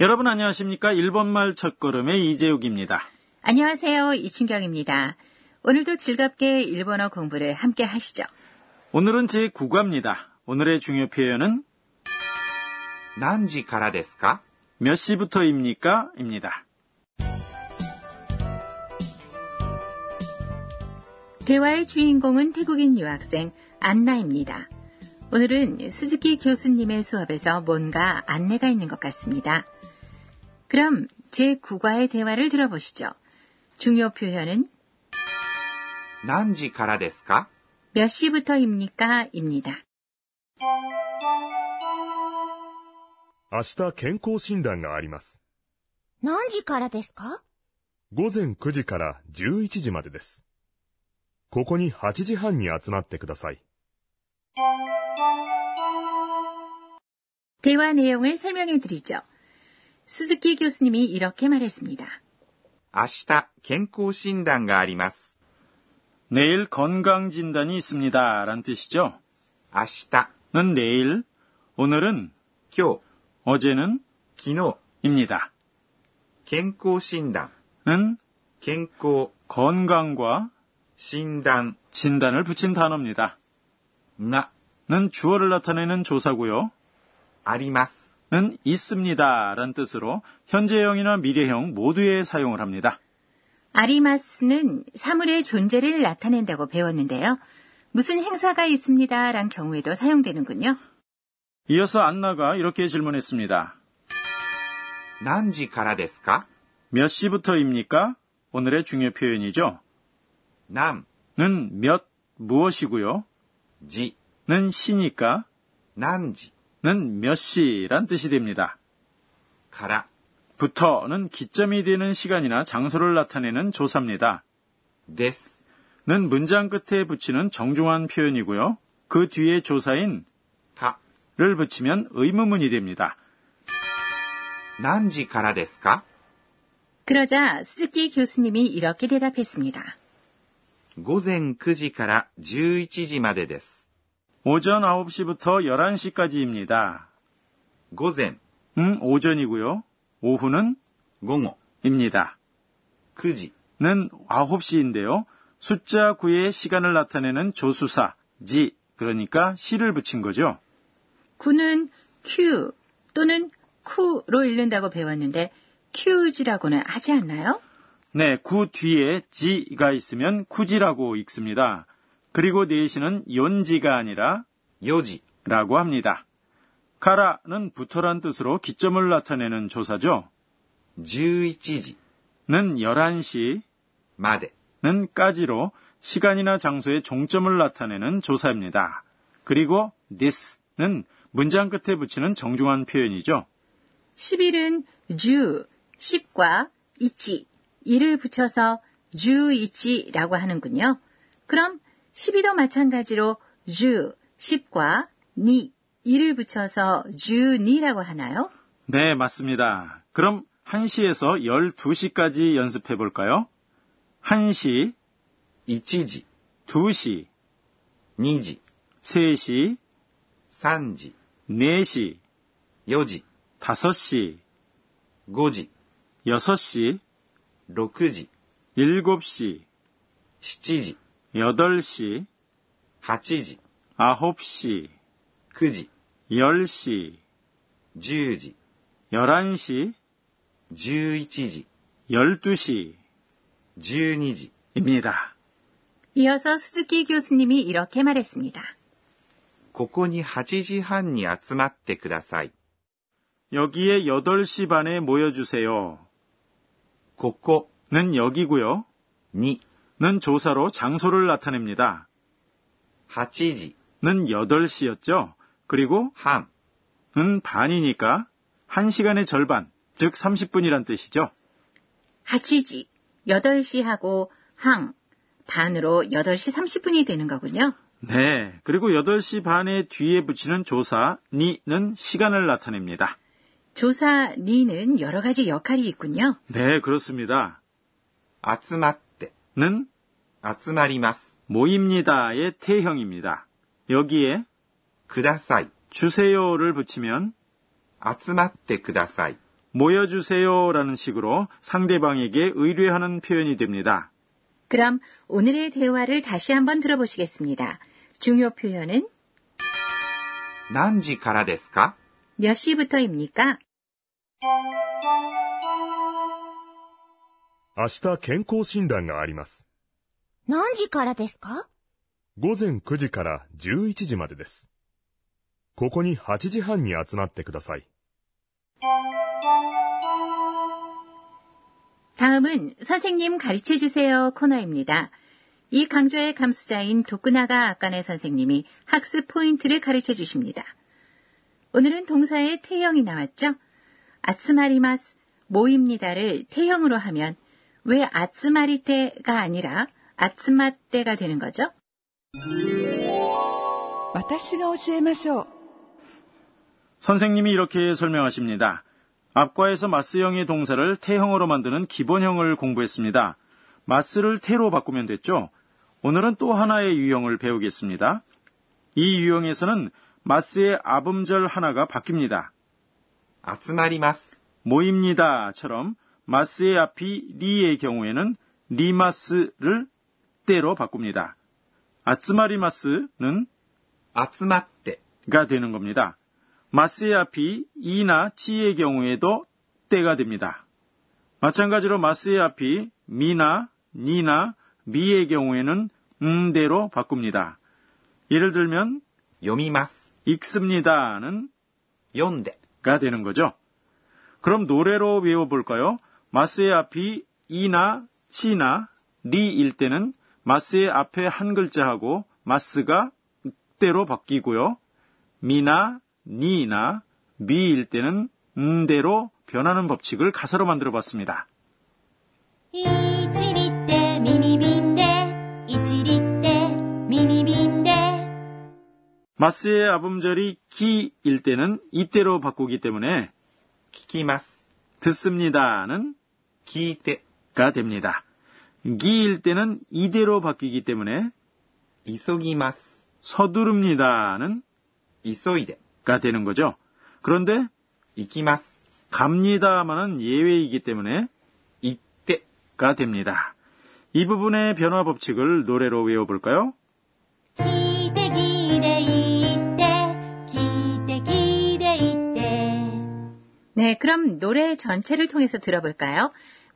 여러분 안녕하십니까? 일본말 첫걸음의 이재욱입니다. 안녕하세요. 이춘경입니다. 오늘도 즐겁게 일본어 공부를 함께 하시죠. 오늘은 제 9과입니다. 오늘의 중요 표현은 何時からですか 몇 시부터입니까? 입니다. 대화의 주인공은 태국인 유학생 안나입니다. 오늘은 스즈키 교수님의 수업에서 뭔가 안내가 있는 것 같습니다. 그럼 제 9과의 대화를 들어보시죠. 중요 표현은 何時からですか 몇 시부터입니까? 입니다. 明日健康診断があります。何時からですか午前9時から11時までです。ここに8時半に集まってください。 대화 내용을 설명해 드리죠. 수즈키 교수님이 이렇게 말했습니다. 明日、健康診断があります。 내일 건강진단이 있습니다. 란 뜻이죠. 明日、 는 내일, 오늘은, 今日、 어제는, 昨日、 입니다. 健康診断、 는 健康、 건강과 診断 진단을 붙인 단어입니다. が 는 주어를 나타내는 조사고요. あります。 는 있습니다. 란 뜻으로 현재형이나 미래형 모두에 사용을 합니다. 아리마스는 사물의 존재를 나타낸다고 배웠는데요. 무슨 행사가 있습니다. 란 경우에도 사용되는군요. 이어서 안나가 이렇게 질문했습니다. 何時からですか 몇 시부터입니까? 오늘의 중요 표현이죠. 何 는 몇, 무엇이고요. 時、 는 시니까 何時 는 몇 시란 뜻이 됩니다. から、 부터는 기점이 되는 시간이나 장소를 나타내는 조사입니다. です。 는 문장 끝에 붙이는 정중한 표현이고요. 그 뒤에 조사인 か、 를 붙이면 의문문이 됩니다. 何時からですか 그러자 수즈키 교수님이 이렇게 대답했습니다. 午前9時から11時までです。 오전 9시부터 11시까지입니다. 고젠 음, 오전이고요. 오후는 공호입니다. 그지는 9시인데요. 숫자 9의 시간을 나타내는 조수사 지 그러니까 시를 붙인 거죠. 구는 큐 또는 쿠로 읽는다고 배웠는데 큐지라고는 하지 않나요? 네, 구 뒤에 지가 있으면 쿠지라고 읽습니다. 그리고 내시는 연지가 아니라 요지라고 합니다. 가라는 붙어란 뜻으로 기점을 나타내는 조사죠. 11시는 11시, 마데는 까지로 시간이나 장소의 종점을 나타내는 조사입니다. 그리고 this는 문장 끝에 붙이는 정중한 표현이죠. 10일은 주, 10과 이치, 이를 붙여서 주이치라고 하는군요. 그럼 10이도 마찬가지로 주, 10과 니, 이를 붙여서 주니라고 하나요? 네, 맞습니다. 그럼 1시에서 12시까지 연습해 볼까요? 1시, 1지, 2시, 2지, 3시, 3지, 4시, 4시, 5시, 5시, 6시, 6시, 7시, 7시, 8시, 8時、 9시, 9時、 10시, 10時、 11시, 11時、 12시, 12時。 입니다. 이어서 수즈키 교수님이 이렇게 말했습니다. ここに8時半に集まってください。 여기에 8시 반에 모여주세요. ここ 는 여기고요. に 는 조사로 장소를 나타냅니다. 8시는 8시였죠. 그리고 한은 반이니까 1시간의 절반, 즉 30분이란 뜻이죠. 8시, 8시하고 항, 반으로 8시 30분이 되는 거군요. 네. 그리고 8시 반에 뒤에 붙이는 조사 니는 시간을 나타냅니다. 조사 니는 여러 가지 역할이 있군요. 네, 그렇습니다. 아츠마떼는 集まります。 모입니다의 태형입니다. 여기에 ください。 주세요를 붙이면 集まってください。 모여주세요라는 식으로 상대방에게 의뢰하는 표현이 됩니다. 그럼 오늘의 대화를 다시 한번 들어보시겠습니다. 중요 표현은 何時からですか 몇 시부터입니까? 明日健康診断があります。 何時からですか午前9時から11時までです。ここに8時半に集まってください。 다음은 선생님 가르쳐 주세요 코너입니다. 이 강좌의 감수자인 도쿠나가 아까네 선생님이 학습 포인트를 가르쳐 주십니다. 오늘은 동사의 태형이 나왔죠? 아츠마리마스, 모입니다를 태형으로 하면 왜 아츠마리테가 아니라 아츠마떼가 되는 거죠? 私が教えましょう。 선생님이 이렇게 설명하십니다. 앞과에서 마스형의 동사를 태형으로 만드는 기본형을 공부했습니다. 마스를 태로 바꾸면 됐죠? 오늘은 또 하나의 유형을 배우겠습니다. 이 유형에서는 마스의 아음절 하나가 바뀝니다. 集まります。 모입니다처럼 마스의 앞이 리의 경우에는 리마스를 아떼로 바꿉니다. 아츠마리마스는 아츠마떼가 되는 겁니다. 마스의 앞이 이나 치의 경우에도 って가 됩니다. 마찬가지로 마스의 앞이 미나, 니나, 미의 경우에는 음대로 바꿉니다. 예를 들면 요미마스 읽습니다는 연대가 되는 거죠. 그럼 노래로 외워볼까요? 마스의 앞이 이나, 치나, 리일 때는 마스의 앞에 한 글자하고 마스가 대로 바뀌고요. 미나, 니나, 미일 때는 음대로 변하는 법칙을 가사로 만들어 봤습니다. 이치리 때 미니빈데 이치리 때 미니빈데 마스의 아음절이 기일 때는 이때로 바꾸기 때문에 기기마스 듣습니다는 기대가 됩니다. 기일 때는 이대로 바뀌기 때문에 이소기마스 서두릅니다는 이소이데가 되는 거죠. 그런데 이기마스 갑니다만은 예외이기 때문에 이때가 됩니다. 이 부분의 변화 법칙을 노래로 외워볼까요? 기대 기대 이때 기대 기대 이때 네, 그럼 노래 전체를 통해서 들어볼까요?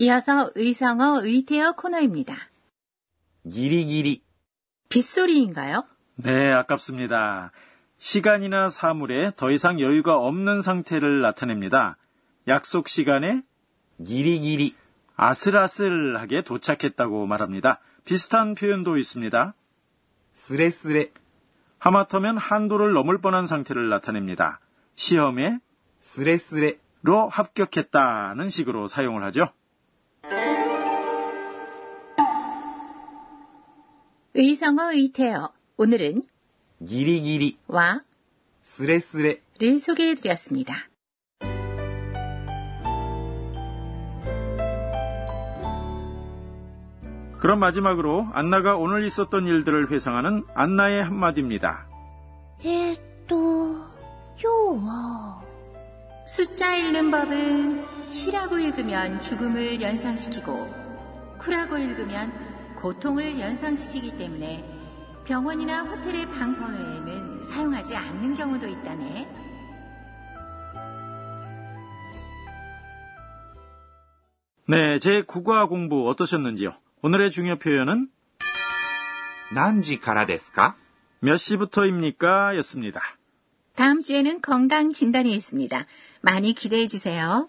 이어서 의성어 의태어 코너입니다. 기리기리. 빗소리인가요? 네, 아깝습니다. 시간이나 사물에 더 이상 여유가 없는 상태를 나타냅니다. 약속 시간에 기리기리 아슬아슬하게 도착했다고 말합니다. 비슷한 표현도 있습니다. 쓰레쓰레 하마터면 한도를 넘을 뻔한 상태를 나타냅니다. 시험에 쓰레쓰레로 합격했다는 식으로 사용을 하죠. 의성어 의태어 오늘은 기리기리 와 쓰레쓰레를 소개해드렸습니다. 그럼 마지막으로 안나가 오늘 있었던 일들을 회상하는 안나의 한마디입니다. 에또 요와 어. 숫자 읽는 법은 시라고 읽으면 죽음을 연상시키고 쿠라고 읽으면 고통을 연상시키기 때문에 병원이나 호텔의 방 번호에는 사용하지 않는 경우도 있다네. 네, 제 국어 공부 어떠셨는지요? 오늘의 중요 표현은 何時からですか 몇 시부터입니까? 였습니다. 다음 주에는 건강 진단이 있습니다. 많이 기대해 주세요.